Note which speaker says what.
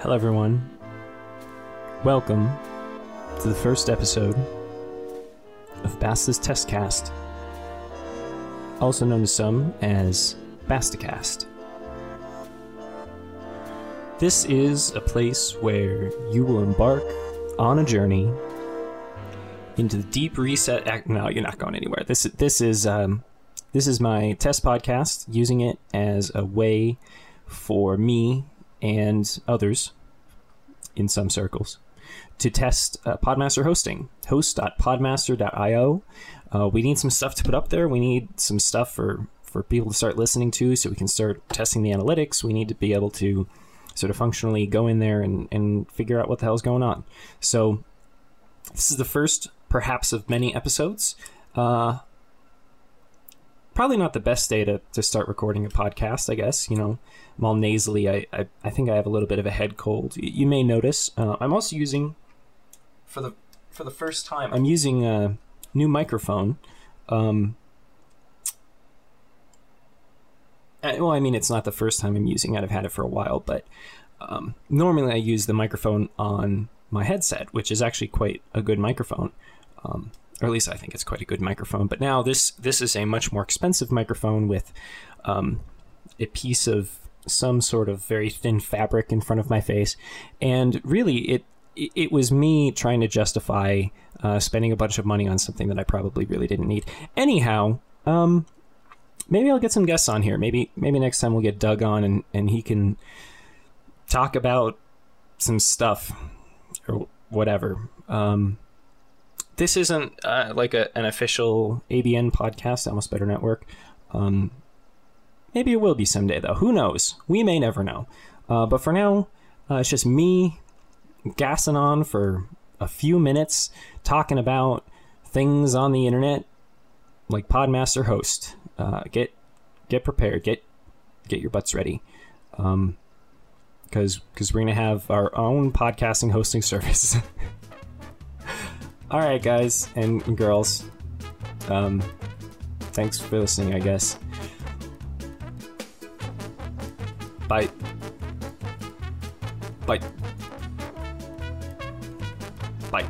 Speaker 1: Hello, everyone. Welcome to the first episode of Basta's Testcast, also known to some as Bastacast. This is a place where you will embark on a journey into the deep reset. No, you're not going anywhere. This this is um, this is my test podcast, using it as a way for me and others in some circles to test uh, Podmaster hosting. Host.podmaster.io. Uh, we need some stuff to put up there. We need some stuff for for people to start listening to, so we can start testing the analytics. We need to be able to sort of functionally go in there and, and figure out what the hell's going on. So this is the first, perhaps, of many episodes. Uh, probably not the best day to, to start recording a podcast, I guess. You know, I'm all nasally. I, I, I think I have a little bit of a head cold. You, you may notice. Uh, I'm also using, for the for the first time, I'm using a new microphone. Um, uh, well, I mean, it's not the first time I'm using it. I've had it for a while, but um, normally I use the microphone on my headset, which is actually quite a good microphone. Um, or at least I think it's quite a good microphone. But now this this is a much more expensive microphone with um, a piece of some sort of very thin fabric in front of my face, and really it it was me trying to justify uh, spending a bunch of money on something that I probably really didn't need. Anyhow, um, maybe I'll get some guests on here. Maybe maybe next time we'll get Doug on and and he can talk about some stuff or whatever. Um, this isn't uh, like a, an official ABN podcast, Almost Better Network. Um, maybe it will be someday, though. Who knows? We may never know. Uh, but for now, uh, it's just me gassing on for a few minutes, talking about things on the internet, like Podmaster host. Uh, get get prepared. Get get your butts ready. Um, because because we're gonna have our own podcasting hosting service. Alright, guys and girls. Um, thanks for listening, I guess. Bye. Bye. Bye.